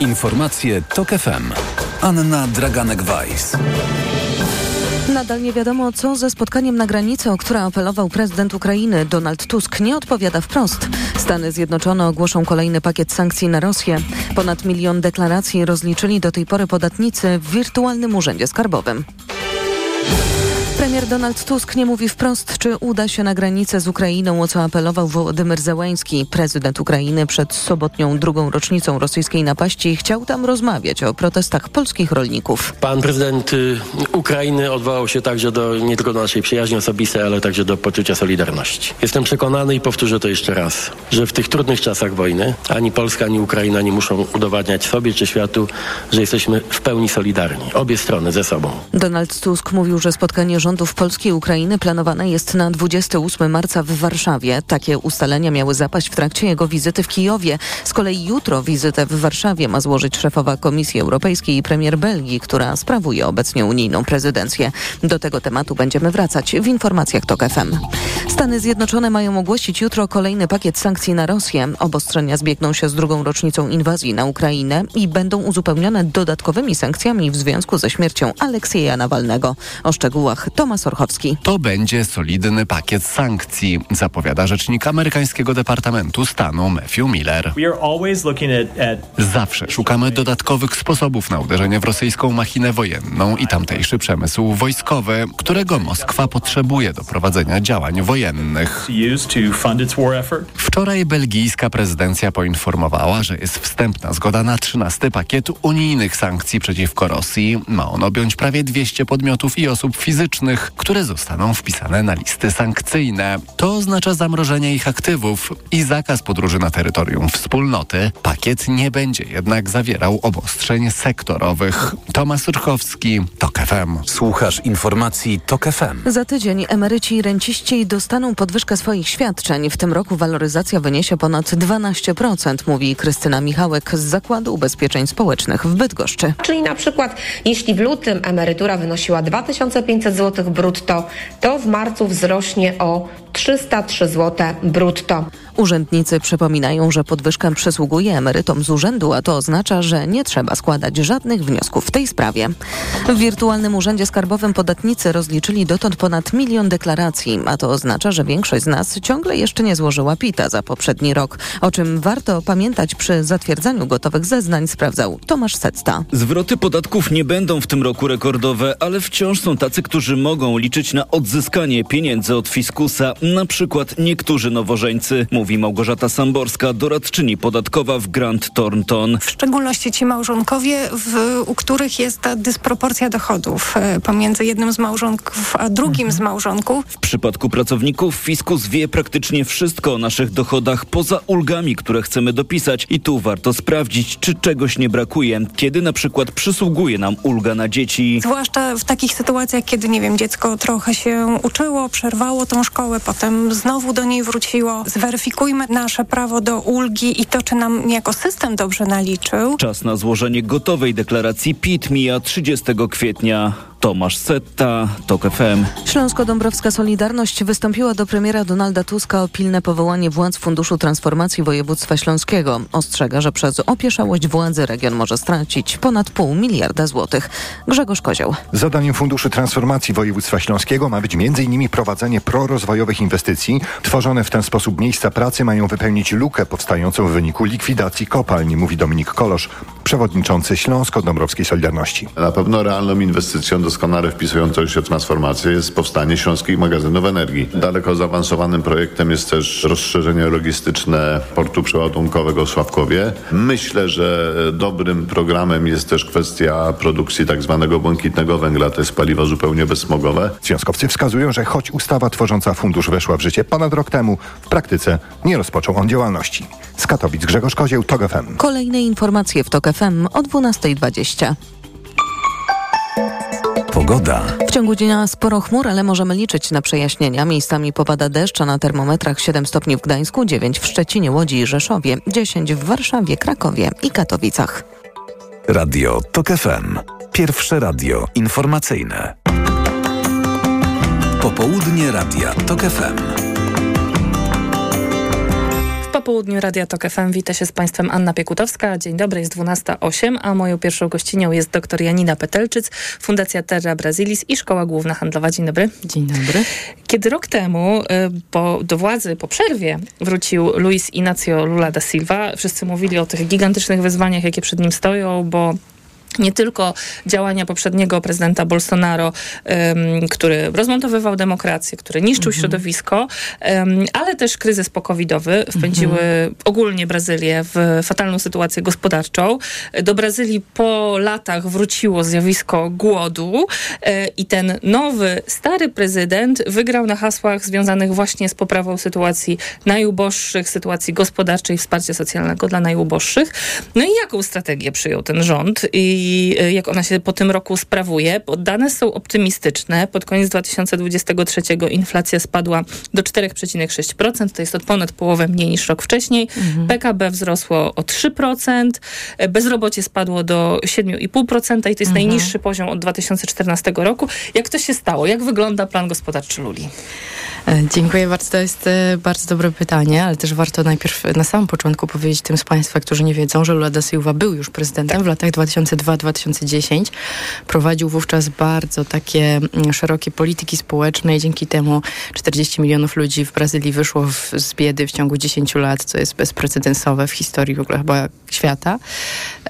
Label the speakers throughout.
Speaker 1: Informacje TOK FM. Anna Draganek-Weiss.
Speaker 2: Nadal nie wiadomo, co ze spotkaniem na granicy, o które apelował prezydent Ukrainy. Donald Tusk nie odpowiada wprost. Stany Zjednoczone ogłoszą kolejny pakiet sankcji na Rosję. Ponad milion deklaracji rozliczyli do tej pory podatnicy w wirtualnym urzędzie skarbowym. Premier Donald Tusk nie mówi wprost, czy uda się na granicę z Ukrainą, o co apelował Wołodymyr Zełański. Prezydent Ukrainy przed sobotnią drugą rocznicą rosyjskiej napaści chciał tam rozmawiać o protestach polskich rolników.
Speaker 3: Pan prezydent y, Ukrainy odwołał się także do nie tylko do naszej przyjaźni osobistej, ale także do poczucia solidarności. Jestem przekonany i powtórzę to jeszcze raz, że w tych trudnych czasach wojny ani Polska, ani Ukraina nie muszą udowadniać sobie czy światu, że jesteśmy w pełni solidarni. Obie strony ze sobą.
Speaker 2: Donald Tusk mówił, że spotkanie rządów Polski i Ukrainy planowane jest na 28 marca w Warszawie. Takie ustalenia miały zapaść w trakcie jego wizyty w Kijowie. Z kolei jutro wizytę w Warszawie ma złożyć szefowa Komisji Europejskiej i premier Belgii, która sprawuje obecnie unijną prezydencję. Do tego tematu będziemy wracać w informacjach TOK FM. Stany Zjednoczone mają ogłosić jutro kolejny pakiet sankcji na Rosję. Obostrzenia zbiegną się z drugą rocznicą inwazji na Ukrainę i będą uzupełnione dodatkowymi sankcjami w związku ze śmiercią Aleksieja Nawalnego. O szczegółach Tomasz Orchowski.
Speaker 4: To będzie solidny pakiet sankcji, zapowiada rzecznik amerykańskiego Departamentu Stanu Matthew Miller. Zawsze szukamy dodatkowych sposobów na uderzenie w rosyjską machinę wojenną i tamtejszy przemysł wojskowy, którego Moskwa potrzebuje do prowadzenia działań wojennych. Wczoraj belgijska prezydencja poinformowała, że jest wstępna zgoda na 13 pakiet unijnych sankcji przeciwko Rosji. Ma on objąć prawie 200 podmiotów i osób fizycznych, które zostaną wpisane na listy sankcyjne. To oznacza zamrożenie ich aktywów i zakaz podróży na terytorium wspólnoty. Pakiet nie będzie jednak zawierał obostrzeń sektorowych. Tomasz Urchowski, TOK FM.
Speaker 1: Słuchasz informacji TOK FM.
Speaker 2: Za tydzień emeryci i renciści dostaną podwyżkę swoich świadczeń. W tym roku waloryzacja wyniesie ponad 12%, mówi Krystyna Michałek z Zakładu Ubezpieczeń Społecznych w Bydgoszczy.
Speaker 5: Czyli na przykład jeśli w lutym emerytura wynosiła 2500 zł brutto, to w marcu wzrośnie o 303 zł brutto.
Speaker 2: Urzędnicy przypominają, że podwyżkę przysługuje emerytom z urzędu, a to oznacza, że nie trzeba składać żadnych wniosków w tej sprawie. W wirtualnym urzędzie skarbowym podatnicy rozliczyli dotąd ponad milion deklaracji, a to oznacza, że większość z nas ciągle jeszcze nie złożyła PITA za poprzedni rok. O czym warto pamiętać przy zatwierdzaniu gotowych zeznań, sprawdzał Tomasz Secta.
Speaker 6: Zwroty podatków nie będą w tym roku rekordowe, ale wciąż są tacy, którzy mogą liczyć na odzyskanie pieniędzy od fiskusa, na przykład niektórzy nowożeńcy, Małgorzata Samborska, doradczyni podatkowa w Grant Thornton.
Speaker 7: W szczególności ci małżonkowie, w, u których jest ta dysproporcja dochodów e, pomiędzy jednym z małżonków a drugim z małżonków.
Speaker 6: W przypadku pracowników fiskus wie praktycznie wszystko o naszych dochodach poza ulgami, które chcemy dopisać i tu warto sprawdzić, czy czegoś nie brakuje, kiedy na przykład przysługuje nam ulga na dzieci.
Speaker 7: Zwłaszcza w takich sytuacjach, kiedy, nie wiem, dziecko trochę się uczyło, przerwało tą szkołę, potem znowu do niej wróciło. Zweryfikujmy nasze prawo do ulgi i to, czy nam niejako system dobrze naliczył.
Speaker 6: Czas na złożenie gotowej deklaracji PIT mija 30 kwietnia. Tomasz Setta, TOK FM.
Speaker 2: Śląsko-Dąbrowska Solidarność wystąpiła do premiera Donalda Tuska o pilne powołanie władz Funduszu Transformacji Województwa Śląskiego. Ostrzega, że przez opieszałość władzy region może stracić ponad pół miliarda złotych. Grzegorz Kozioł.
Speaker 8: Zadaniem Funduszu Transformacji Województwa Śląskiego ma być m.in. prowadzenie prorozwojowych inwestycji. Tworzone w ten sposób miejsca pracy mają wypełnić lukę powstającą w wyniku likwidacji kopalni, mówi Dominik Kolosz, przewodniczący Śląsko-Dąbrowskiej Solidarności.
Speaker 9: Na pewno realną inwestycją doskonale wpisującą się w transformację jest powstanie śląskich magazynów energii. Daleko zaawansowanym projektem jest też rozszerzenie logistyczne portu przeładunkowego w Sławkowie. Myślę, że dobrym programem jest też kwestia produkcji tak zwanego błękitnego węgla, to jest paliwo zupełnie bezsmogowe.
Speaker 8: Związkowcy wskazują, że choć ustawa tworząca fundusz weszła w życie ponad rok temu, w praktyce nie rozpoczął on działalności. Z Katowic Grzegorz Kozieł, TOG FM.
Speaker 2: Kolejne informacje w TOK FM o 12.20.
Speaker 1: Pogoda.
Speaker 2: W ciągu dnia sporo chmur, ale możemy liczyć na przejaśnienia. Miejscami popada deszcz, a na termometrach 7 stopni w Gdańsku, 9 w Szczecinie, Łodzi i Rzeszowie, 10 w Warszawie, Krakowie i Katowicach.
Speaker 1: Radio TOK FM. Pierwsze radio informacyjne. Popołudnie Radia TOK FM.
Speaker 10: Południu Radia Tok FM wita się z Państwem Anna Piekutowska. Dzień dobry, jest 12.08, a moją pierwszą gościnią jest dr Janina Petelczyc, Fundacja Terra Brasilis i Szkoła Główna Handlowa. Dzień dobry.
Speaker 11: Dzień dobry.
Speaker 10: Kiedy rok temu y, po, do władzy po przerwie wrócił Luis Inacio Lula da Silva, wszyscy mówili o tych gigantycznych wyzwaniach, jakie przed nim stoją, bo nie tylko działania poprzedniego prezydenta Bolsonaro, um, który rozmontowywał demokrację, który niszczył mhm. środowisko, um, ale też kryzys pokowidowy wpędziły mhm. ogólnie Brazylię w fatalną sytuację gospodarczą. Do Brazylii po latach wróciło zjawisko głodu e, i ten nowy, stary prezydent wygrał na hasłach związanych właśnie z poprawą sytuacji najuboższych, sytuacji gospodarczej, wsparcia socjalnego dla najuboższych. No i jaką strategię przyjął ten rząd? I i y, jak ona się po tym roku sprawuje. Bo dane są optymistyczne. Pod koniec 2023 inflacja spadła do 4,6%. To jest od ponad połowę mniej niż rok wcześniej. Mhm. PKB wzrosło o 3%. Bezrobocie spadło do 7,5% i to jest mhm. najniższy poziom od 2014 roku. Jak to się stało? Jak wygląda plan gospodarczy Luli?
Speaker 11: E, dziękuję bardzo. To jest e, bardzo dobre pytanie, ale też warto najpierw na samym początku powiedzieć tym z Państwa, którzy nie wiedzą, że Lula da Silva był już prezydentem tak. w latach 2002-2010. Prowadził wówczas bardzo takie mm, szerokie polityki społeczne i dzięki temu 40 milionów ludzi w Brazylii wyszło w, z biedy w ciągu 10 lat, co jest bezprecedensowe w historii w ogóle chyba świata.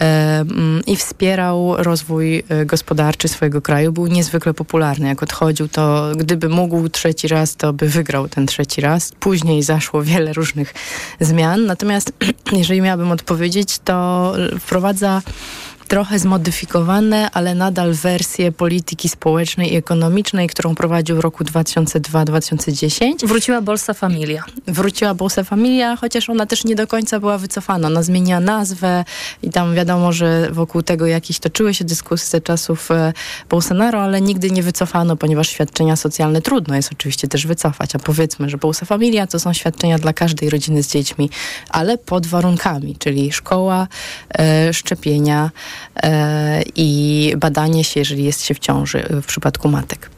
Speaker 11: E, mm, I wspierał rozwój gospodarczy swojego kraju. Był niezwykle popularny. Jak odchodził, to gdyby mógł trzeci raz, to by wygrał ten trzeci raz. Później zaszło wiele różnych zmian. Natomiast jeżeli miałabym odpowiedzieć, to wprowadza trochę zmodyfikowane, ale nadal wersje polityki społecznej i ekonomicznej, którą prowadził w roku 2002-2010.
Speaker 10: Wróciła Bolsa Familia.
Speaker 11: Wróciła Bolsa Familia, chociaż ona też nie do końca była wycofana. Ona zmieniła nazwę i tam wiadomo, że wokół tego jakieś toczyły się dyskusje czasów e, Bolsonaro, ale nigdy nie wycofano, ponieważ świadczenia socjalne trudno jest oczywiście też wycofać. A powiedzmy, że Bolsa Familia to są świadczenia dla każdej rodziny z dziećmi, ale pod warunkami, czyli szkoła, e, szczepienia, i badanie się, jeżeli jest się w ciąży w przypadku matek.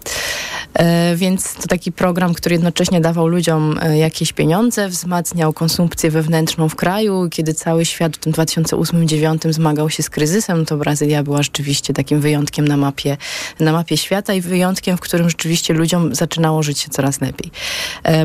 Speaker 11: E, więc to taki program, który jednocześnie dawał ludziom e, jakieś pieniądze, wzmacniał konsumpcję wewnętrzną w kraju. Kiedy cały świat w tym 2008-2009 zmagał się z kryzysem, to Brazylia była rzeczywiście takim wyjątkiem na mapie, na mapie świata i wyjątkiem, w którym rzeczywiście ludziom zaczynało żyć się coraz lepiej.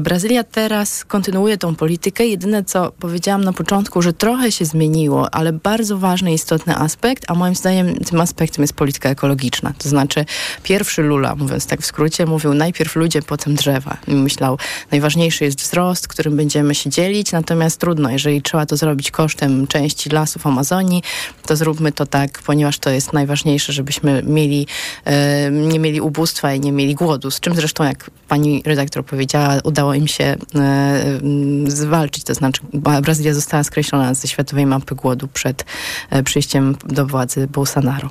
Speaker 11: Brazylia teraz kontynuuje tą politykę. Jedyne, co powiedziałam na początku, że trochę się zmieniło, ale bardzo ważny, istotny aspekt, a moim zdaniem tym aspektem jest polityka ekologiczna. To znaczy pierwszy Lula, mówiąc tak w skrócie, mówił najpierw ludzie, potem drzewa. I myślał, najważniejszy jest wzrost, którym będziemy się dzielić, natomiast trudno, jeżeli trzeba to zrobić kosztem części lasów Amazonii, to zróbmy to tak, ponieważ to jest najważniejsze, żebyśmy mieli, e, nie mieli ubóstwa i nie mieli głodu, z czym zresztą, jak pani redaktor powiedziała, udało im się e, zwalczyć, to znaczy Brazylia została skreślona ze światowej mapy głodu przed e, przyjściem do władzy Bolsonaro.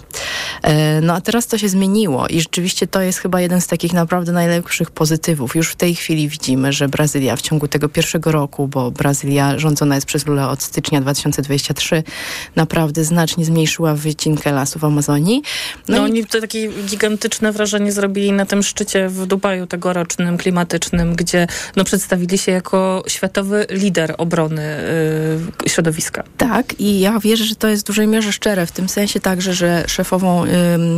Speaker 11: E, no a teraz to się zmieniło i rzeczywiście to jest chyba jeden z takich naprawdę najlepszych pozytywów. Już w tej chwili widzimy, że Brazylia w ciągu tego pierwszego roku, bo Brazylia rządzona jest przez Lula od stycznia 2023, naprawdę znacznie zmniejszyła wycinkę lasów Amazonii.
Speaker 10: No, no i... oni to takie gigantyczne wrażenie zrobili na tym szczycie w Dubaju tegorocznym, klimatycznym, gdzie no, przedstawili się jako światowy lider obrony yy, środowiska.
Speaker 11: Tak i ja wierzę, że to jest w dużej mierze szczere w tym sensie także, że szefową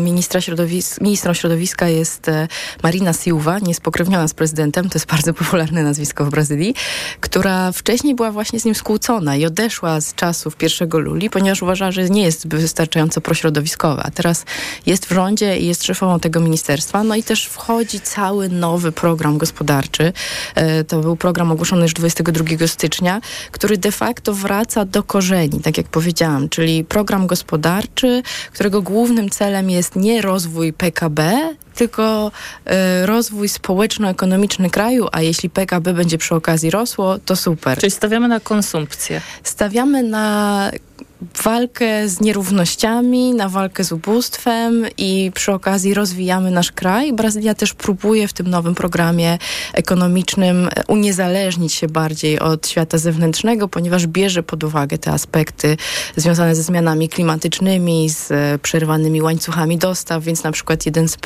Speaker 11: ministra środowiska, ministrą środowiska jest e, Marina Silva, niespokrewniona z prezydentem, to jest bardzo popularne nazwisko w Brazylii, która wcześniej była właśnie z nim skłócona i odeszła z czasów pierwszego Luli, ponieważ uważała, że nie jest wystarczająco prośrodowiskowa. Teraz jest w rządzie i jest szefową tego ministerstwa, no i też wchodzi cały nowy program gospodarczy. E, to był program ogłoszony już 22 stycznia, który de facto wraca do korzeni, tak jak powiedziałam, czyli program gospodarczy, którego głównym celem jest nie rozwój PKB, tylko rozwój społeczno-ekonomiczny kraju, a jeśli PKB będzie przy okazji rosło, to super.
Speaker 10: Czyli stawiamy na konsumpcję.
Speaker 11: Stawiamy na walkę z nierównościami, na walkę z ubóstwem i przy okazji rozwijamy nasz kraj. Brazylia też próbuje w tym nowym programie ekonomicznym uniezależnić się bardziej od świata zewnętrznego, ponieważ bierze pod uwagę te aspekty związane ze zmianami klimatycznymi, z przerwanymi łańcuchami dostaw, więc na przykład jeden z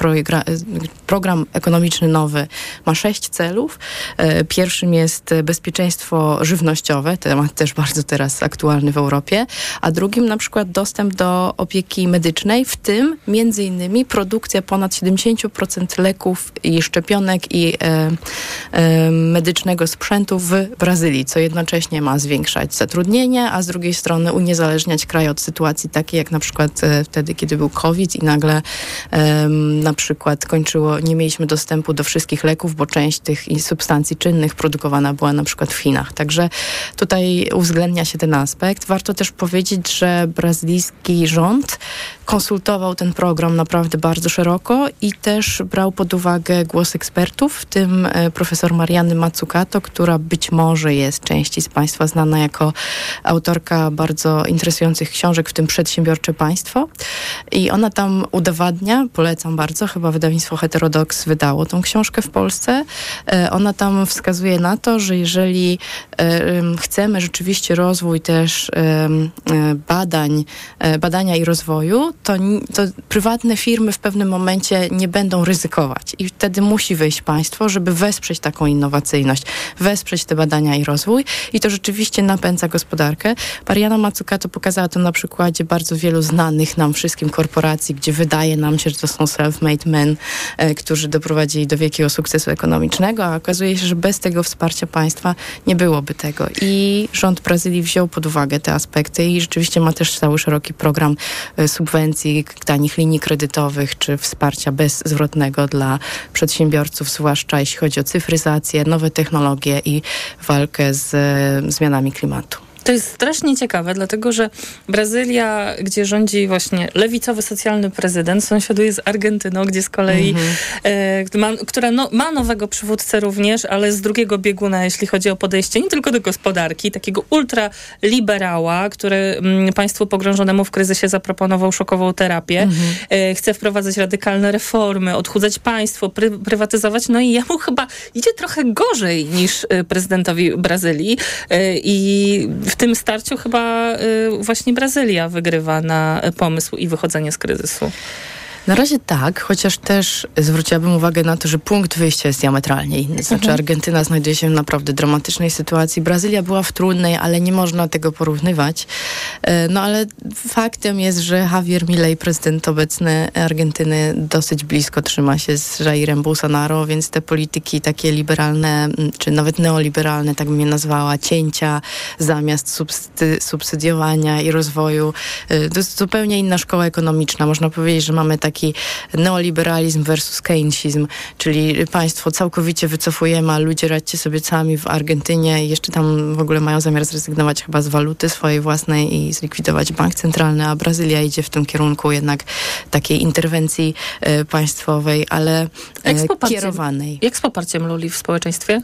Speaker 11: program ekonomiczny nowy ma sześć celów. E, pierwszym jest bezpieczeństwo żywnościowe, temat też bardzo teraz aktualny w Europie, a drugim na przykład dostęp do opieki medycznej, w tym między innymi produkcja ponad 70% leków i szczepionek i e, e, medycznego sprzętu w Brazylii, co jednocześnie ma zwiększać zatrudnienie, a z drugiej strony uniezależniać kraj od sytuacji takiej jak na przykład e, wtedy, kiedy był COVID i nagle na przykład kończyło, nie mieliśmy dostępu do wszystkich leków, bo część tych substancji czynnych produkowana była na przykład w Chinach. Także tutaj uwzględnia się ten aspekt. Warto też powiedzieć, że brazylijski rząd konsultował ten program naprawdę bardzo szeroko i też brał pod uwagę głos ekspertów, w tym e, profesor Mariany Matsukato, która być może jest części z Państwa znana jako autorka bardzo interesujących książek, w tym Przedsiębiorcze Państwo. I ona tam udowadnia, polecam bardzo, chyba wydawnictwo Heterodox wydało tą książkę w Polsce. E, ona tam wskazuje na to, że jeżeli e, chcemy rzeczywiście rozwój też badań, badania i rozwoju, to, to prywatne firmy w pewnym momencie nie będą ryzykować i wtedy musi wyjść państwo, żeby wesprzeć taką innowacyjność, wesprzeć te badania i rozwój i to rzeczywiście napędza gospodarkę. Mariana Matsukato pokazała to na przykładzie bardzo wielu znanych nam wszystkim korporacji, gdzie wydaje nam się, że to są self-made men, e, którzy doprowadzili do wielkiego sukcesu ekonomicznego, a okazuje się, że bez tego wsparcia państwa nie byłoby tego. I rząd Brazylii wziął pod uwagę te aspekty i rzeczywiście ma też cały szeroki program e, subwencji, tanich linii kredytowych czy wsparcia bezzwrotnego dla przedsiębiorców, zwłaszcza jeśli chodzi o cyfryzację, nowe technologie i walkę z e, zmianami klimatu.
Speaker 10: To jest strasznie ciekawe, dlatego że Brazylia, gdzie rządzi właśnie lewicowy socjalny prezydent, sąsiaduje z Argentyną, gdzie z kolei, -hmm. e, ma, która no, ma nowego przywódcę również, ale z drugiego bieguna, jeśli chodzi o podejście nie tylko do gospodarki, takiego ultraliberała, który m, mm, państwu pogrążonemu w kryzysie zaproponował szokową terapię. -hmm. e, chce wprowadzać radykalne reformy, odchudzać państwo, pry, prywatyzować. No i jemu chyba idzie trochę gorzej niż e, prezydentowi Brazylii. E, I w w tym starciu chyba y, właśnie Brazylia wygrywa na pomysł i wychodzenie z kryzysu.
Speaker 11: Na razie tak, chociaż też zwróciłabym uwagę na to, że punkt wyjścia jest diametralnie inny. Znaczy mhm. Argentyna znajduje się w naprawdę dramatycznej sytuacji. Brazylia była w trudnej, ale nie można tego porównywać. E, no ale faktem jest, że Javier Milei, prezydent obecny Argentyny, dosyć blisko trzyma się z Jairem Bolsonaro, więc te polityki takie liberalne, czy nawet neoliberalne, tak bym je nazwała, cięcia zamiast substy, subsydiowania i rozwoju, e, to jest zupełnie inna szkoła ekonomiczna. Można powiedzieć, że mamy takie taki neoliberalizm versus keynesizm, czyli państwo całkowicie wycofujemy, a ludzie radźcie sobie sami w Argentynie jeszcze tam w ogóle mają zamiar zrezygnować chyba z waluty swojej własnej i zlikwidować bank centralny, a Brazylia idzie w tym kierunku jednak takiej interwencji e, państwowej, ale e, kierowanej.
Speaker 10: Jak z poparciem Luli w społeczeństwie?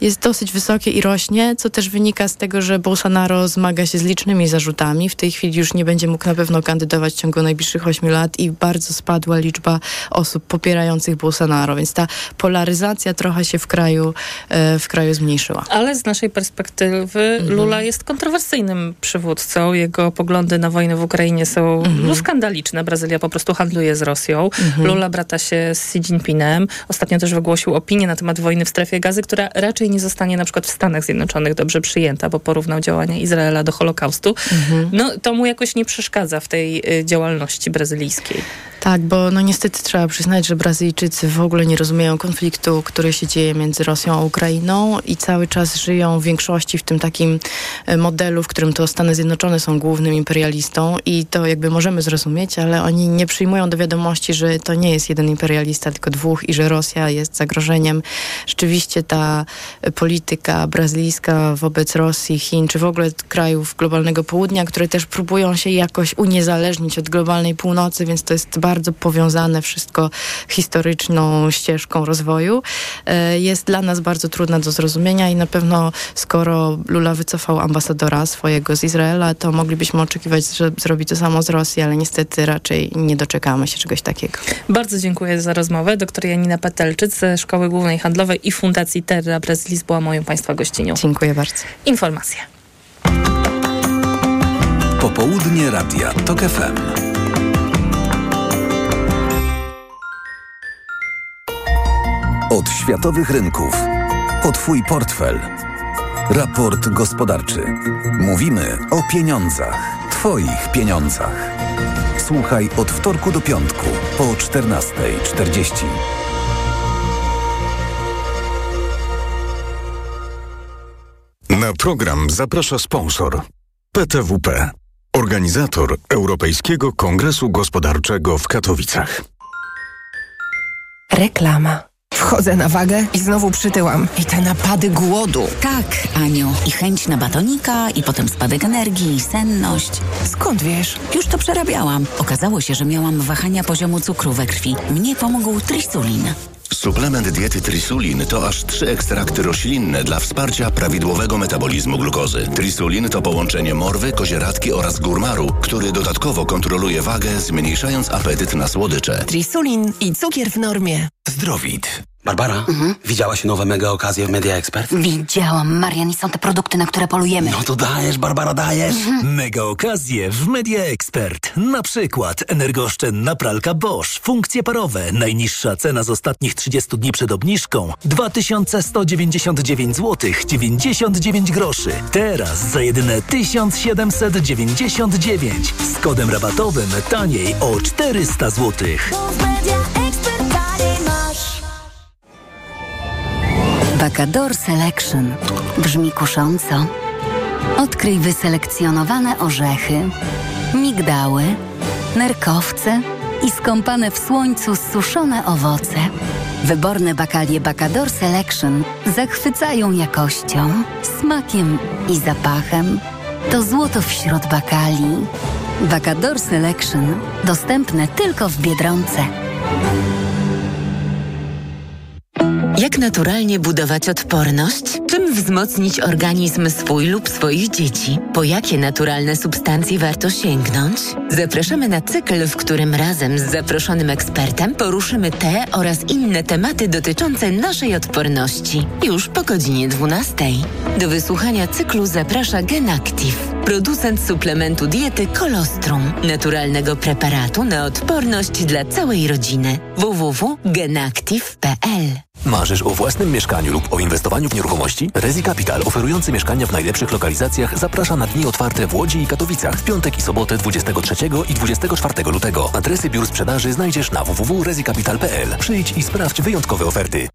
Speaker 11: Jest dosyć wysokie i rośnie, co też wynika z tego, że Bolsonaro zmaga się z licznymi zarzutami. W tej chwili już nie będzie mógł na pewno kandydować w ciągu najbliższych ośmiu lat i bardzo spadł spadła liczba osób popierających Bolsonaro, więc ta polaryzacja trochę się w kraju, e, w kraju zmniejszyła.
Speaker 10: Ale z naszej perspektywy mhm. Lula jest kontrowersyjnym przywódcą. Jego poglądy na wojnę w Ukrainie są mhm. no, skandaliczne. Brazylia po prostu handluje z Rosją. Mhm. Lula brata się z Xi Jinpingem. Ostatnio też wygłosił opinię na temat wojny w strefie gazy, która raczej nie zostanie na przykład w Stanach Zjednoczonych dobrze przyjęta, bo porównał działania Izraela do Holokaustu. Mhm. No to mu jakoś nie przeszkadza w tej y, działalności brazylijskiej.
Speaker 11: Tak, bo no niestety trzeba przyznać, że Brazylijczycy w ogóle nie rozumieją konfliktu, który się dzieje między Rosją a Ukrainą i cały czas żyją w większości w tym takim e, modelu, w którym to Stany Zjednoczone są głównym imperialistą i to jakby możemy zrozumieć, ale oni nie przyjmują do wiadomości, że to nie jest jeden imperialista, tylko dwóch i że Rosja jest zagrożeniem. Rzeczywiście ta polityka brazylijska wobec Rosji, Chin, czy w ogóle krajów globalnego południa, które też próbują się jakoś uniezależnić od globalnej północy, więc to jest bardzo powiązane wszystko historyczną ścieżką rozwoju, e, jest dla nas bardzo trudna do zrozumienia i na pewno skoro Lula wycofał ambasadora swojego z Izraela, to moglibyśmy oczekiwać, że zrobi to samo z Rosji, ale niestety raczej nie doczekamy się czegoś takiego.
Speaker 10: Bardzo dziękuję za rozmowę. Doktor Janina Petelczyc ze Szkoły Głównej Handlowej i Fundacji Terra Brasilis była moją Państwa gościnią.
Speaker 11: Dziękuję bardzo.
Speaker 10: Informacje.
Speaker 1: Popołudnie Radia TOK FM. Od światowych rynków. O Twój portfel. Raport gospodarczy. Mówimy o pieniądzach. Twoich pieniądzach. Słuchaj od wtorku do piątku po 14.40.
Speaker 12: program zaprasza sponsor PTWP, organizator Europejskiego Kongresu Gospodarczego w Katowicach.
Speaker 13: Reklama. Wchodzę na wagę i znowu przytyłam. I te napady głodu.
Speaker 14: Tak, Aniu. I chęć na batonika, i potem spadek energii, i senność.
Speaker 13: Skąd wiesz?
Speaker 14: Już to przerabiałam. Okazało się, że miałam wahania poziomu cukru we krwi. Mnie pomógł trisulin.
Speaker 15: Suplement diety Trisulin to aż trzy ekstrakty roślinne dla wsparcia prawidłowego metabolizmu glukozy. Trisulin to połączenie morwy, kozieradki oraz górmaru, który dodatkowo kontroluje wagę, zmniejszając apetyt na słodycze.
Speaker 13: Trisulin i cukier w normie.
Speaker 16: Zdrowit. Barbara, widziałaś nowe mega okazje w Media Expert?
Speaker 14: Widziałam, Marian, i są te produkty, na które polujemy.
Speaker 16: No to dajesz, Barbara, dajesz.
Speaker 17: Mega okazje w Media Expert. Na przykład energooszczędna pralka Bosch. Funkcje parowe. Najniższa cena z ostatnich 30 dni przed obniżką 2199 zł 99 groszy. Teraz za jedyne 1799 z kodem rabatowym taniej o 400 zł.
Speaker 14: Bacador Selection. Brzmi kusząco. Odkryj wyselekcjonowane orzechy, migdały, nerkowce i skąpane w słońcu suszone owoce. Wyborne bakalie Bacador Selection zachwycają jakością, smakiem i zapachem. To złoto wśród bakali. Bacador Selection dostępne tylko w Biedronce.
Speaker 18: Jak naturalnie budować odporność? Czym wzmocnić organizm swój lub swoich dzieci? Po jakie naturalne substancje warto sięgnąć? Zapraszamy na cykl, w którym razem z zaproszonym ekspertem poruszymy te oraz inne tematy dotyczące naszej odporności. Już po godzinie 12. Do wysłuchania cyklu zaprasza GenActive, producent suplementu diety Kolostrum, naturalnego preparatu na odporność dla całej rodziny. www.genactive.pl
Speaker 19: Marzysz o własnym mieszkaniu lub o inwestowaniu w nieruchomości? Rezi Capital, oferujący mieszkania w najlepszych lokalizacjach, zaprasza na dni otwarte w Łodzi i Katowicach w piątek i sobotę 23 i 24 lutego. Adresy biur sprzedaży znajdziesz na www.rezicapital.pl. Przyjdź i sprawdź wyjątkowe oferty.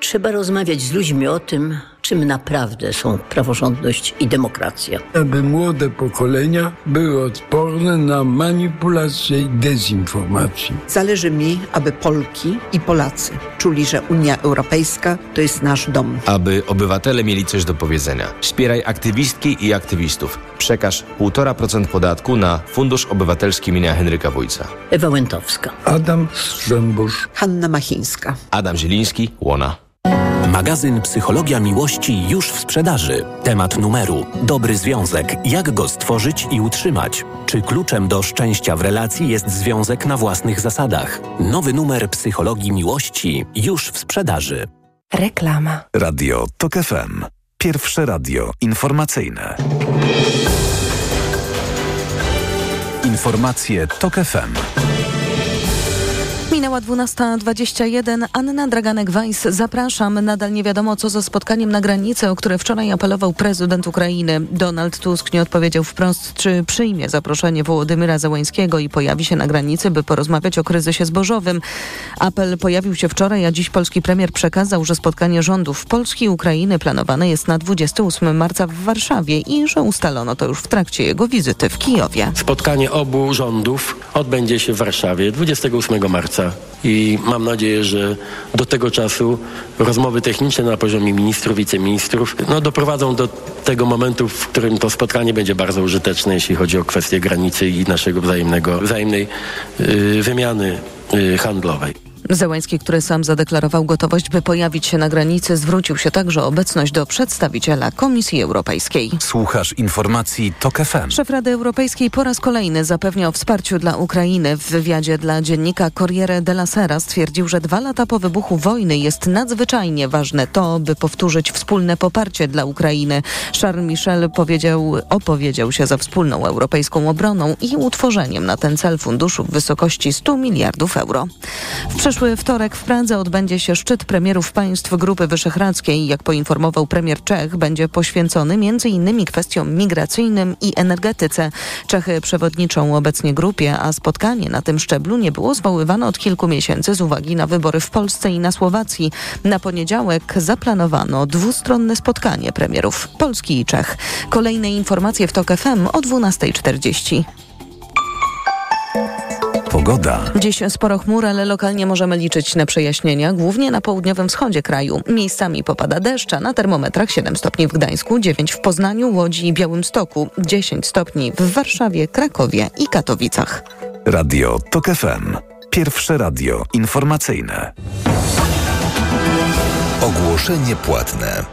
Speaker 20: Trzeba rozmawiać z ludźmi o tym, czym naprawdę są praworządność i demokracja.
Speaker 21: Aby młode pokolenia były odporne na manipulację i dezinformację.
Speaker 22: Zależy mi, aby Polki i Polacy czuli, że Unia Europejska to jest nasz dom.
Speaker 23: Aby obywatele mieli coś do powiedzenia. Wspieraj aktywistki i aktywistów. Przekaż 1,5% podatku na Fundusz Obywatelski imienia Henryka Wójca.
Speaker 20: Ewa Łętowska.
Speaker 21: Adam Strzembusz.
Speaker 22: Hanna Machińska.
Speaker 23: Adam Zieliński, Łona.
Speaker 19: Magazyn Psychologia Miłości już w sprzedaży. Temat numeru. Dobry związek. Jak go stworzyć i utrzymać? Czy kluczem do szczęścia w relacji jest związek na własnych zasadach? Nowy numer Psychologii Miłości już w sprzedaży.
Speaker 13: Reklama.
Speaker 1: Radio TOK FM. Pierwsze radio informacyjne. Informacje TOK FM.
Speaker 2: Minęła 12.21. Anna Draganek-Weiss, zapraszam. Nadal nie wiadomo, co ze spotkaniem na granicy, o które wczoraj apelował prezydent Ukrainy. Donald Tusk nie odpowiedział wprost, czy przyjmie zaproszenie Wołodymyra Zełańskiego i pojawi się na granicy, by porozmawiać o kryzysie zbożowym. Apel pojawił się wczoraj, a dziś polski premier przekazał, że spotkanie rządów Polski i Ukrainy planowane jest na 28 marca w Warszawie i że ustalono to już w trakcie jego wizyty w Kijowie.
Speaker 3: Spotkanie obu rządów odbędzie się w Warszawie 28 marca I mam nadzieję, że do tego czasu rozmowy techniczne na poziomie ministrów, wiceministrów no, doprowadzą do tego momentu, w którym to spotkanie będzie bardzo użyteczne, jeśli chodzi o kwestie granicy i naszego wzajemnego, wzajemnej yy, wymiany yy, handlowej.
Speaker 2: Zełański, który sam zadeklarował gotowość, by pojawić się na granicy, zwrócił się także o obecność do przedstawiciela Komisji Europejskiej.
Speaker 1: Słuchasz informacji TOK FM.
Speaker 2: Szef Rady Europejskiej po raz kolejny zapewniał wsparciu dla Ukrainy. W wywiadzie dla dziennika Corriere della Sera stwierdził, że dwa lata po wybuchu wojny jest nadzwyczajnie ważne to, by powtórzyć wspólne poparcie dla Ukrainy. Charles Michel powiedział, opowiedział się za wspólną europejską obroną i utworzeniem na ten cel funduszu w wysokości 100 miliardów euro. W przyszły wtorek w Pradze odbędzie się szczyt premierów państw Grupy Wyszehradzkiej. Jak poinformował premier Czech, będzie poświęcony m.in. kwestiom migracyjnym i energetyce. Czechy przewodniczą obecnie grupie, a spotkanie na tym szczeblu nie było zwoływane od kilku miesięcy z uwagi na wybory w Polsce i na Słowacji. Na poniedziałek zaplanowano dwustronne spotkanie premierów Polski i Czech. Kolejne informacje w TOK FM o 12.40.
Speaker 1: Pogoda.
Speaker 2: Dziś sporo chmur, ale lokalnie możemy liczyć na przejaśnienia, głównie na południowym wschodzie kraju. Miejscami popada deszcz, na termometrach 7 stopni w Gdańsku, 9 w Poznaniu, Łodzi i Białymstoku, 10 stopni w Warszawie, Krakowie i Katowicach.
Speaker 1: Radio TOK FM. Pierwsze radio informacyjne.
Speaker 12: Ogłoszenie płatne.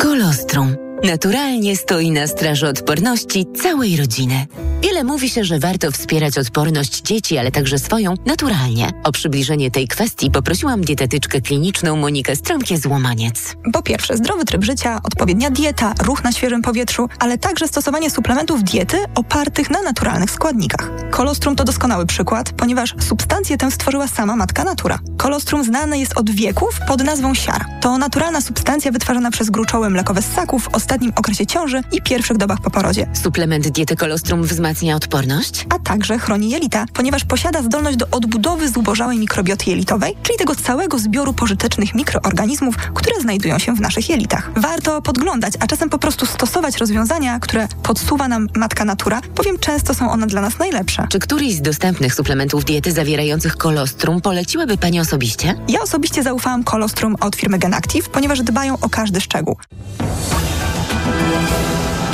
Speaker 18: Kolostrum. Naturalnie stoi na straży odporności całej rodziny. Wiele mówi się, że warto wspierać odporność dzieci, ale także swoją naturalnie. O przybliżenie tej kwestii poprosiłam dietetyczkę kliniczną Monikę Strąkie-Złomaniec.
Speaker 24: Po pierwsze, zdrowy tryb życia, odpowiednia dieta, ruch na świeżym powietrzu, ale także stosowanie suplementów diety opartych na naturalnych składnikach. Kolostrum to doskonały przykład, ponieważ substancję tę stworzyła sama matka natura. Kolostrum znane jest od wieków pod nazwą siar. To naturalna substancja wytwarzana przez gruczoły mlekowe ssaków, ostatnim okresie ciąży i pierwszych dobach po porodzie.
Speaker 18: Suplement diety kolostrum wzmacnia odporność?
Speaker 24: A także chroni jelita, ponieważ posiada zdolność do odbudowy zubożałej mikrobioty jelitowej, czyli tego całego zbioru pożytecznych mikroorganizmów, które znajdują się w naszych jelitach. Warto podglądać, a czasem po prostu stosować rozwiązania, które podsuwa nam matka natura, bowiem często są one dla nas najlepsze.
Speaker 18: Czy któryś z dostępnych suplementów diety zawierających kolostrum poleciłaby Pani osobiście?
Speaker 24: Ja osobiście zaufałam kolostrum od firmy Genactive, ponieważ dbają o każdy szczegół.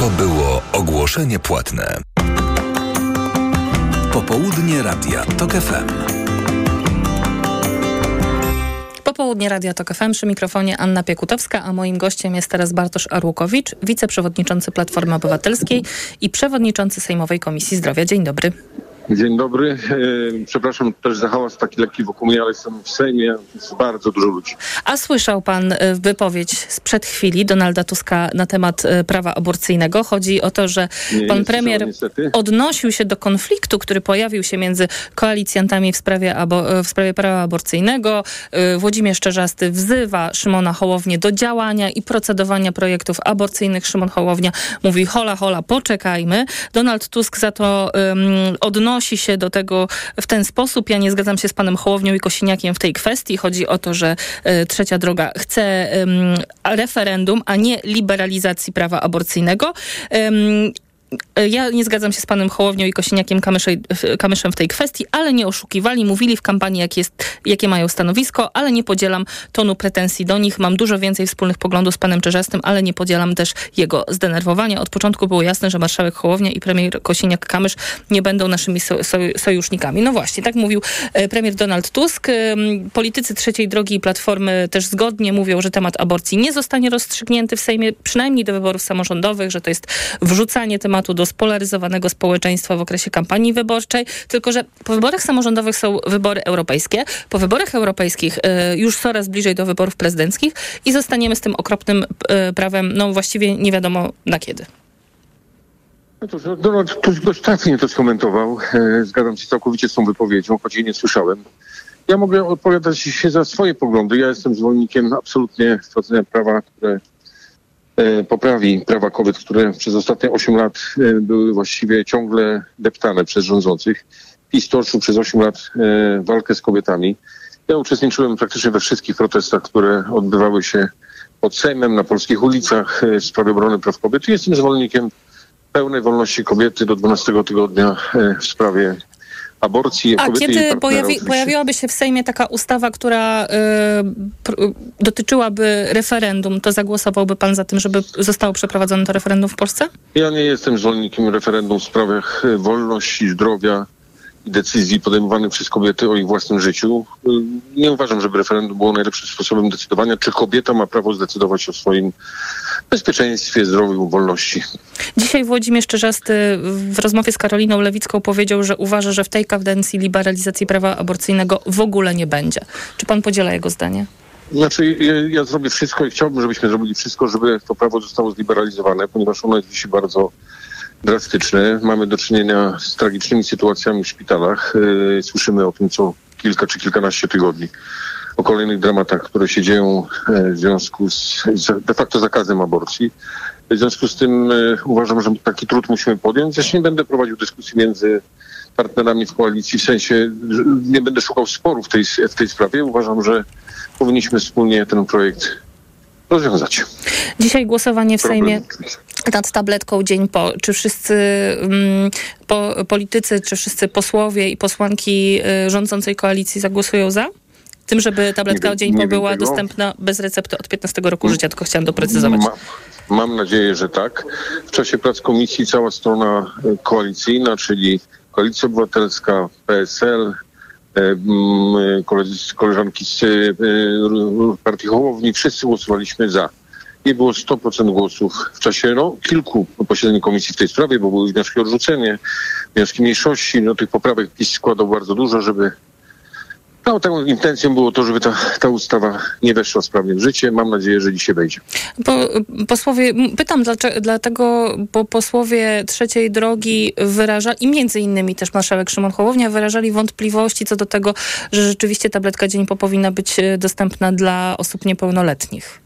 Speaker 12: To było ogłoszenie płatne. Popołudnie Radia TOK FM.
Speaker 10: Popołudnie Radia TOK FM przy mikrofonie Anna Piekutowska, a moim gościem jest teraz Bartosz Arłukowicz, wiceprzewodniczący Platformy Obywatelskiej i przewodniczący Sejmowej Komisji Zdrowia. Dzień dobry.
Speaker 25: Dzień dobry. E, przepraszam też za hałas taki lekki wokół mnie, ale jestem w Sejmie, jest bardzo dużo ludzi.
Speaker 10: A słyszał pan e, wypowiedź sprzed chwili Donalda Tuska na temat e, prawa aborcyjnego. Chodzi o to, że
Speaker 25: Nie,
Speaker 10: pan
Speaker 25: nie
Speaker 10: premier odnosił się do konfliktu, który pojawił się między koalicjantami w sprawie, abo, w sprawie prawa aborcyjnego. Włodzimierz Czerzasty wzywa Szymona Hołownię do działania i procedowania projektów aborcyjnych. Szymon Hołownia mówi hola, hola, poczekajmy. Donald Tusk za to um, odnosi się do tego w ten sposób. Ja nie zgadzam się z panem Hołownią i Kosiniakiem w tej kwestii. Chodzi o to, że e, Trzecia Droga chce referendum, a nie liberalizacji prawa aborcyjnego. Ja nie zgadzam się z panem Hołownią i Kosiniakiem Kamyszem w tej kwestii, ale nie oszukiwali, mówili w kampanii, jak jest, jakie mają stanowisko, ale nie podzielam tonu pretensji do nich. Mam dużo więcej wspólnych poglądów z panem Czerzastym, ale nie podzielam też jego zdenerwowania. Od początku było jasne, że marszałek Hołownia i premier Kosiniak-Kamysz nie będą naszymi so, so, sojusznikami. No właśnie, tak mówił e, premier Donald Tusk. Politycy Trzeciej Drogi i Platformy też zgodnie mówią, że temat aborcji nie zostanie rozstrzygnięty w Sejmie, przynajmniej do wyborów samorządowych, że to jest wrzucanie tematu do spolaryzowanego społeczeństwa w okresie kampanii wyborczej, tylko że po wyborach samorządowych są wybory europejskie, po wyborach europejskich y, już coraz bliżej do wyborów prezydenckich i zostaniemy z tym okropnym y, prawem, no właściwie nie wiadomo na kiedy.
Speaker 25: No to, że Donald Tusk dość trafnie to skomentował. E, Zgadzam się całkowicie z tą wypowiedzią, choć jej nie słyszałem. Ja mogę odpowiadać się za swoje poglądy. Ja jestem zwolennikiem absolutnie wprowadzenia prawa, które e, poprawi prawa kobiet, które przez ostatnie 8 lat e, były właściwie ciągle deptane przez rządzących. PiS toczył przez 8 lat e, walkę z kobietami. Ja uczestniczyłem praktycznie we wszystkich protestach, które odbywały się pod Sejmem, na polskich ulicach e, w sprawie obrony praw kobiet. Jestem zwolennikiem pełnej wolności kobiety do 12 tygodnia e, w sprawie aborcji.
Speaker 10: A kiedy pojawi, pojawiłaby się w Sejmie taka ustawa, która y, dotyczyłaby referendum, to zagłosowałby pan za tym, żeby zostało przeprowadzone to referendum w Polsce?
Speaker 25: Ja nie jestem zwolennikiem referendum w sprawach wolności, zdrowia i decyzji podejmowanych przez kobiety o ich własnym życiu. Nie uważam, żeby referendum było najlepszym sposobem decydowania, czy kobieta ma prawo zdecydować o swoim bezpieczeństwie, zdrowiu, wolności.
Speaker 10: Dzisiaj Włodzimierz Czerzasty w rozmowie z Karoliną Lewicką powiedział, że uważa, że w tej kadencji liberalizacji prawa aborcyjnego w ogóle nie będzie. Czy pan podziela jego zdanie?
Speaker 25: Znaczy, ja, ja zrobię wszystko i chciałbym, żebyśmy zrobili wszystko, żeby to prawo zostało zliberalizowane, ponieważ ono jest dzisiaj bardzo drastyczne. Mamy do czynienia z tragicznymi sytuacjami w szpitalach. Yy, Słyszymy o tym co kilka czy kilkanaście tygodni. O kolejnych dramatach, które się dzieją e, w związku z de facto zakazem aborcji. W związku z tym e, uważam, że taki trud musimy podjąć. Zresztą nie będę prowadził dyskusji między partnerami w koalicji, w sensie nie będę szukał sporów w tej, w tej sprawie. Uważam, że powinniśmy wspólnie ten projekt rozwiązać.
Speaker 10: Dzisiaj głosowanie w
Speaker 25: Problem.
Speaker 10: Sejmie nad tabletką dzień po. Czy wszyscy mm, po, politycy, czy wszyscy posłowie i posłanki y, rządzącej koalicji zagłosują za? Tym, żeby tabletka
Speaker 25: Nie
Speaker 10: dzień
Speaker 25: nie
Speaker 10: po była
Speaker 25: tego.
Speaker 10: dostępna bez recepty od 15 roku życia, tylko chciałam doprecyzować.
Speaker 25: Ma, mam nadzieję, że tak. W czasie prac komisji cała strona e, koalicyjna, czyli Koalicja Obywatelska, PSL, e, mm, koledzy, koleżanki z partii Hołowni, wszyscy głosowaliśmy za. I było 100% głosów w czasie no, kilku posiedzeń komisji w tej sprawie, bo były wnioski o odrzucenie, wnioski mniejszości. No, tych poprawek PiS składał bardzo dużo, żeby no, taką intencją było to, żeby ta, ta ustawa nie weszła sprawnie w życie. Mam nadzieję, że dzisiaj wejdzie.
Speaker 10: Po, posłowie, pytam dlaczego, dlatego, bo posłowie trzeciej drogi wyrażali, i między innymi też marszałek Szymon Hołownia, wyrażali wątpliwości co do tego, że rzeczywiście tabletka dzień po powinna być e, dostępna dla osób niepełnoletnich.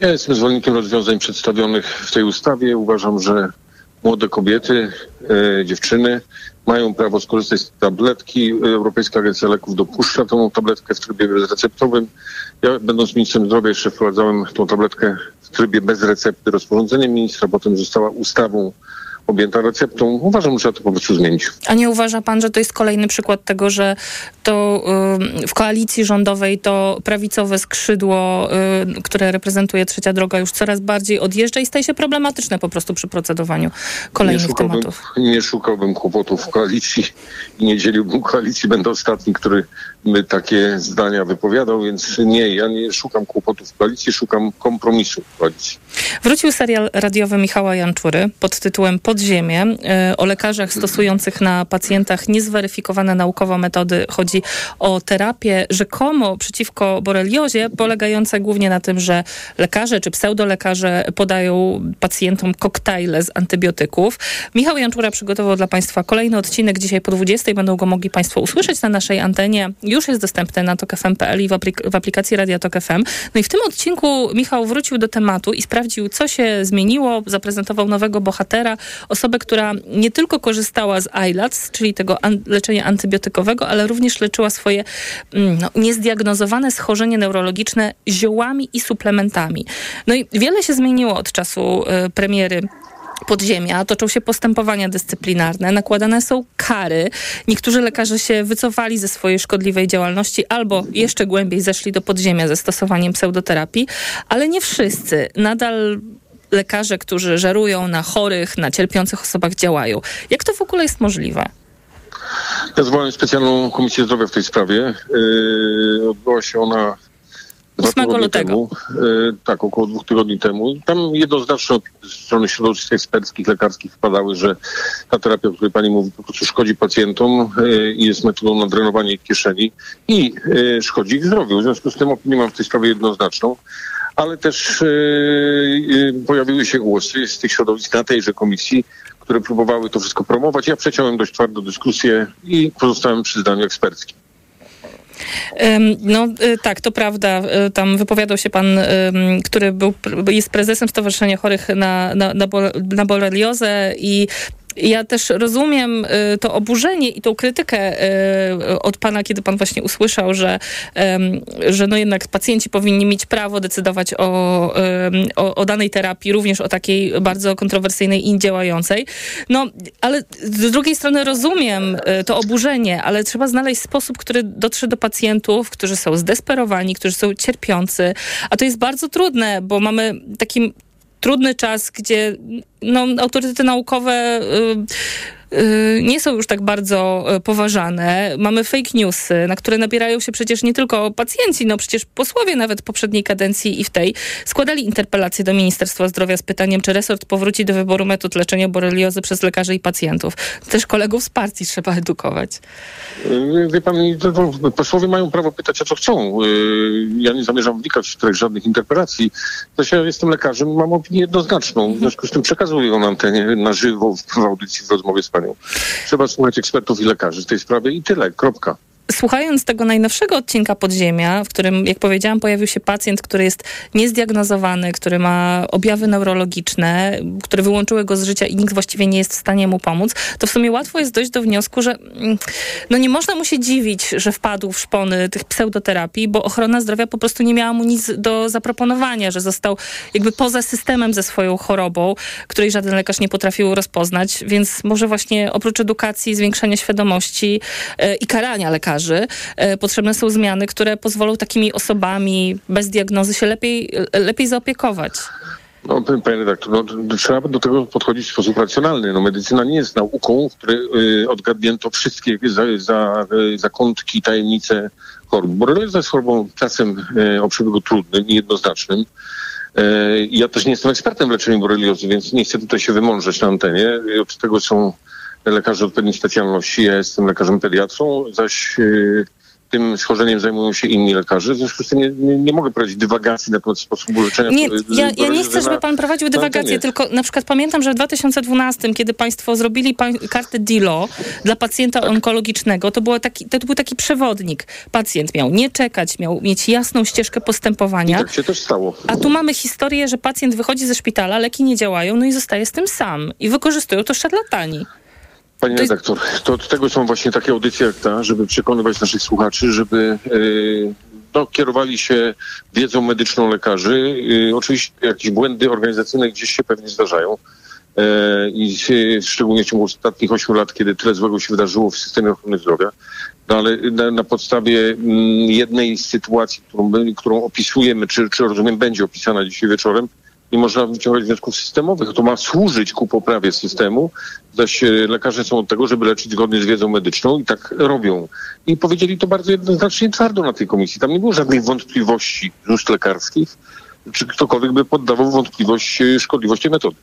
Speaker 25: Ja jestem zwolennikiem rozwiązań przedstawionych w tej ustawie. Uważam, że młode kobiety, e, dziewczyny mają prawo skorzystać z tabletki. Europejska Agencja Leków dopuszcza tą tabletkę w trybie bezreceptowym. Ja będąc ministrem zdrowia jeszcze wprowadzałem tą tabletkę w trybie bez recepty rozporządzeniem ministra, potem została ustawą objęta receptą. Uważam, że trzeba to po prostu zmienić.
Speaker 10: A nie uważa pan, że to jest kolejny przykład tego, że to ym, w koalicji rządowej to prawicowe skrzydło, ym, które reprezentuje Trzecia Droga już coraz bardziej odjeżdża i staje się problematyczne po prostu przy procedowaniu
Speaker 25: Nie
Speaker 10: kolejnych
Speaker 25: szukałbym,
Speaker 10: tematów?
Speaker 25: nie szukałbym kłopotów w koalicji i nie dzieliłbym koalicji. Będę ostatni, który takie zdania wypowiadał, więc nie, ja nie szukam kłopotów w koalicji, szukam kompromisu w koalicji.
Speaker 10: Wrócił serial radiowy Michała Janczury pod tytułem Podziemie y, o lekarzach stosujących na pacjentach niezweryfikowane naukowo metody. Chodzi o terapię rzekomo przeciwko boreliozie, polegające głównie na tym, że lekarze czy pseudolekarze podają pacjentom koktajle z antybiotyków. Michał Janczura przygotował dla Państwa kolejny odcinek. Dzisiaj po 20 będą go mogli Państwo usłyszeć na naszej antenie. Już jest dostępny na tokfm.pl i w, aplik- w aplikacji Radia Tok FM. No i w tym odcinku Michał wrócił do tematu i sprawdził, co się zmieniło. Zaprezentował nowego bohatera, osobę, która nie tylko korzystała z ILATS, czyli tego an- leczenia antybiotykowego, ale również leczyła swoje mm, no, niezdiagnozowane schorzenie neurologiczne ziołami i suplementami. No i wiele się zmieniło od czasu y, premiery podziemia, toczą się postępowania dyscyplinarne, nakładane są kary. Niektórzy lekarze się wycofali ze swojej szkodliwej działalności albo jeszcze głębiej zeszli do podziemia ze stosowaniem pseudoterapii, ale nie wszyscy. Nadal lekarze, którzy żerują na chorych, na cierpiących osobach działają. Jak to w ogóle jest możliwe?
Speaker 25: Ja zwołałem specjalną Komisję Zdrowia w tej sprawie. Yy, odbyła się ona
Speaker 10: 8
Speaker 25: tygodnie
Speaker 10: lutego.
Speaker 25: temu. Yy, tak, około dwóch tygodni temu. Tam jednoznacznie od strony środowisk eksperckich, lekarskich wpadały, że ta terapia, o której pani mówi, po prostu szkodzi pacjentom yy, i jest metodą na drenowanie ich kieszeni i yy, szkodzi ich zdrowiu. W związku z tym opinię mam w tej sprawie jednoznaczną. Ale też yy, pojawiły się głosy z tych środowisk na tejże komisji, które próbowały to wszystko promować. Ja przeciąłem dość twardo dyskusję i pozostałem przy zdaniu eksperckim.
Speaker 10: No y, tak, to prawda. Y, Tam wypowiadał się pan, który był, jest prezesem Stowarzyszenia Chorych na, na, na, bol- na boreliozę i ja też rozumiem y, to oburzenie i tą krytykę y, od pana, kiedy pan właśnie usłyszał, że, że no jednak pacjenci powinni mieć prawo decydować o, o, o danej terapii, również o takiej bardzo kontrowersyjnej i działającej. No, ale z drugiej strony rozumiem y, to oburzenie, ale trzeba znaleźć sposób, który dotrze do pacjentów, którzy są zdesperowani, którzy są cierpiący, a to jest bardzo trudne, bo mamy takim trudny czas, gdzie no, autorytety naukowe y, nie są już tak bardzo y, poważane. Mamy fake newsy, na które nabierają się przecież nie tylko pacjenci, no przecież posłowie nawet poprzedniej kadencji i w tej składali interpelacje do Ministerstwa Zdrowia z pytaniem, czy resort powróci do wyboru metod leczenia boreliozy przez lekarzy i pacjentów. Też kolegów z partii trzeba edukować.
Speaker 25: Wie pan, posłowie mają prawo pytać, o co chcą. Ja nie zamierzam wnikać w treść żadnych interpelacji. Też ja jestem lekarzem, mam opinię jednoznaczną. W związku z tym przekazuję przekazują na antenie na żywo w audycji w rozmowie z panią. Trzeba słuchać ekspertów i lekarzy w tej sprawie i tyle, kropka.
Speaker 10: Słuchając tego najnowszego odcinka Podziemia, w którym, jak powiedziałam, pojawił się pacjent, który jest niezdiagnozowany, który ma objawy neurologiczne, które wyłączyły go z życia i nikt właściwie nie jest w stanie mu pomóc, to w sumie łatwo jest dojść do wniosku, że mm, no nie można mu się dziwić, że wpadł w szpony tych pseudoterapii, bo ochrona zdrowia po prostu nie miała mu nic do zaproponowania, że został jakby poza systemem ze swoją chorobą, której żaden lekarz nie potrafił rozpoznać, więc może właśnie oprócz edukacji, zwiększania świadomości yy, i karania lekarzy, lekarzy. E, potrzebne są zmiany, które pozwolą takimi osobami bez diagnozy się lepiej, lepiej zaopiekować.
Speaker 25: No, panie redaktor, no, trzeba do tego podchodzić w sposób racjonalny. No, medycyna nie jest nauką, w której y, odgadnięto wszystkie za, za, zakątki, tajemnice chorób. Borelioza jest chorobą czasem y, o przebiegu trudnym, niejednoznacznym. Y, ja też nie jestem ekspertem w leczeniu boreliozy, więc nie chcę tutaj się wymążać na antenie. Od tego są lekarze odpowiedniej specjalności. Ja jestem lekarzem pediatrą, zaś y, tym schorzeniem zajmują się inni lekarze. W związku z tym nie, nie, nie mogę prowadzić dywagacji na temat sposobu leczenia.
Speaker 10: Nie, ja, ja nie chcę, żeby pan prowadził dywagację, tylko na przykład pamiętam, że w 2012, kiedy państwo zrobili pa kartę DILO dla pacjenta tak. onkologicznego, to, było taki, to był taki przewodnik. Pacjent miał nie czekać, miał mieć jasną ścieżkę postępowania.
Speaker 25: I tak się też stało.
Speaker 10: A tu mamy historię, że pacjent wychodzi ze szpitala, leki nie działają, no i zostaje z tym sam. I wykorzystują to szarlatani.
Speaker 25: Pani to redaktor, to od tego są właśnie takie audycje jak ta, żeby przekonywać naszych słuchaczy, żeby yy, no, kierowali się wiedzą medyczną lekarzy. Yy, oczywiście jakieś błędy organizacyjne gdzieś się pewnie zdarzają. Yy, I szczególnie w ciągu ostatnich ośmiu lat, kiedy tyle złego się wydarzyło w systemie ochrony zdrowia. No ale na, na podstawie mm, jednej sytuacji, którą, którą opisujemy, czy, czy rozumiem będzie opisana dzisiaj wieczorem, nie można wyciągać wniosków systemowych. To ma służyć ku poprawie systemu, zaś e, lekarze są od tego, żeby leczyć zgodnie z wiedzą medyczną i tak robią. I powiedzieli to bardzo jednoznacznie twardo na tej komisji. Tam nie było żadnych wątpliwości z ust lekarskich czy ktokolwiek by poddawał wątpliwość e, szkodliwości metody.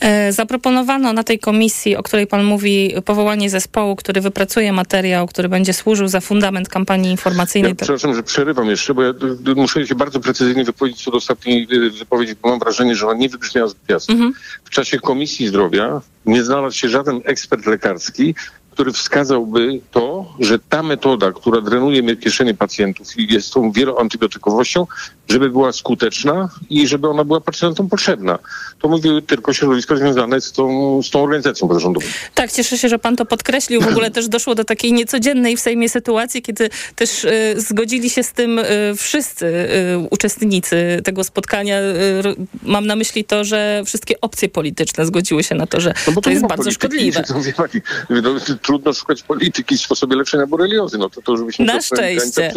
Speaker 10: E, zaproponowano na tej komisji, o której pan mówi, powołanie zespołu, który wypracuje materiał, który będzie służył za fundament kampanii informacyjnej. Ja,
Speaker 25: przepraszam, że przerywam jeszcze, bo ja muszę się bardzo precyzyjnie wypowiedzieć co do ostatniej e, wypowiedzi, bo mam wrażenie, że ona nie wybrzmiała zbyt jasno. Mhm. W czasie Komisji Zdrowia nie znalazł się żaden ekspert lekarski, który wskazałby to, że ta metoda, która drenuje kieszenie pacjentów i jest tą wieloantybiotykowością, żeby była skuteczna i żeby ona była pacjentom potrzebna. To mówiły tylko środowiska związane z tą, z tą organizacją pozarządową.
Speaker 10: Tak, cieszę się, że pan to podkreślił. W ogóle też doszło do takiej niecodziennej w Sejmie sytuacji, kiedy też y, zgodzili się z tym y, wszyscy y, uczestnicy tego spotkania. mam na myśli to, że wszystkie opcje polityczne zgodziły się na to, że no to, to, jest bardzo szkodliwe.
Speaker 25: No, trudno szukać polityki w sposobie leczenia boreliozy. No to, to żebyśmy
Speaker 10: Na szczęście.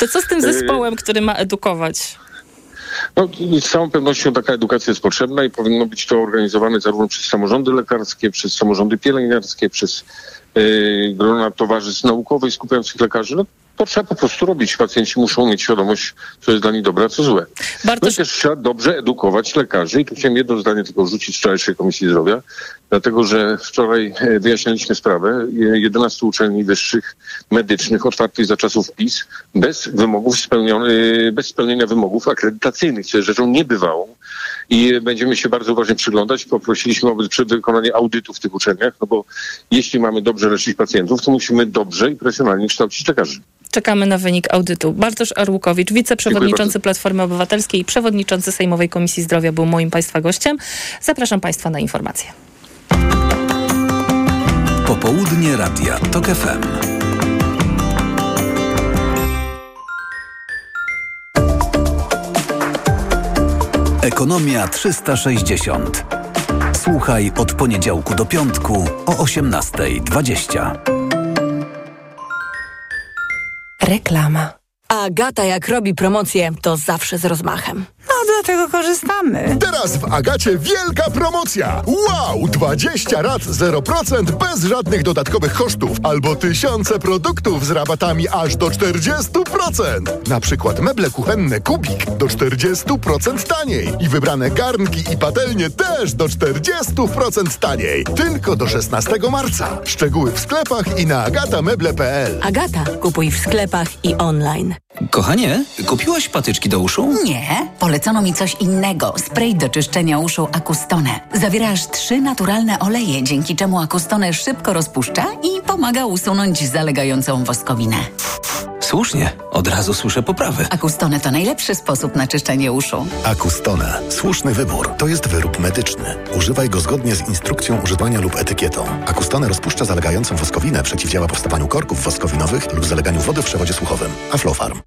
Speaker 10: To co z tym zespołem, który ma edukować?
Speaker 25: No, z całą pewnością taka edukacja jest potrzebna i powinno być to organizowane zarówno przez samorządy lekarskie, przez samorządy pielęgniarskie, przez yy, grona towarzystw naukowych skupiających lekarzy. No, to trzeba po prostu robić. Pacjenci muszą mieć świadomość, co jest dla nich dobre, a co złe. Bartosz... No też trzeba dobrze edukować lekarzy i tu chciałem jedno zdanie tylko rzucić z wczorajszej Komisji Zdrowia, dlatego że wczoraj e, wyjaśniliśmy sprawę 11 uczelni wyższych medycznych otwartych za czasów PiS bez wymogów spełnionych, bez spełnienia wymogów akredytacyjnych, co jest rzeczą niebywałą i będziemy się bardzo uważnie przyglądać. Poprosiliśmy o wykonanie audytu w tych uczelniach, no bo jeśli mamy dobrze leczyć pacjentów, to musimy dobrze i profesjonalnie kształcić lekarzy.
Speaker 10: Czekamy na wynik audytu. Bartosz Arłukowicz, wiceprzewodniczący Platformy Obywatelskiej i przewodniczący Sejmowej Komisji Zdrowia był moim Państwa gościem. Zapraszam Państwa na informacje.
Speaker 1: Popołudnie Radia TOK FM. Ekonomia 360. Słuchaj od poniedziałku do piątku o 18.20.
Speaker 26: Reklama. Agata jak robi promocję, to zawsze z rozmachem. Dlatego korzystamy.
Speaker 27: Teraz w Agacie wielka promocja. Wow! 20 rat 0% bez żadnych dodatkowych kosztów albo tysiące produktów z rabatami aż do 40%. Na przykład meble kuchenne Kubik do 40% taniej i wybrane garnki i patelnie też do 40% taniej. Tylko do 16 marca. Szczegóły w sklepach i na agatameble.pl.
Speaker 26: Agata, kupuj w sklepach i online.
Speaker 28: Kochanie, kupiłaś patyczki do uszu?
Speaker 14: Nie, polecono mi coś innego. Spray do czyszczenia uszu Akustone. Zawiera aż trzy naturalne oleje, dzięki czemu Akustone szybko rozpuszcza i pomaga usunąć zalegającą woskowinę.
Speaker 28: Słusznie, od razu słyszę poprawę.
Speaker 14: Akustone to najlepszy sposób na czyszczenie uszu.
Speaker 29: Akustone. Słuszny wybór. To jest wyrób medyczny. Używaj go zgodnie z instrukcją używania lub etykietą. Akustone rozpuszcza zalegającą woskowinę, przeciwdziała powstawaniu korków woskowinowych lub zaleganiu wody w przewodzie słuchowym. Aflofarm.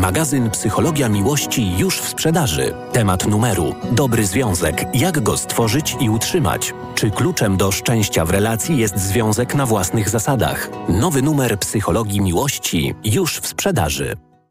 Speaker 19: Magazyn Psychologia Miłości już w sprzedaży. Temat numeru. Dobry związek. Jak go stworzyć i utrzymać? Czy kluczem do szczęścia w relacji jest związek na własnych zasadach? Nowy numer Psychologii Miłości już w sprzedaży.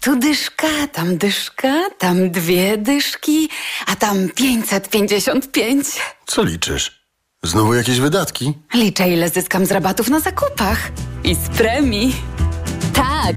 Speaker 14: Tu dyszka, tam dyszka, tam dwie dyszki, a tam 555.
Speaker 30: Co liczysz? Znowu jakieś wydatki?
Speaker 14: Liczę, ile zyskam z rabatów na zakupach i z premii. Tak,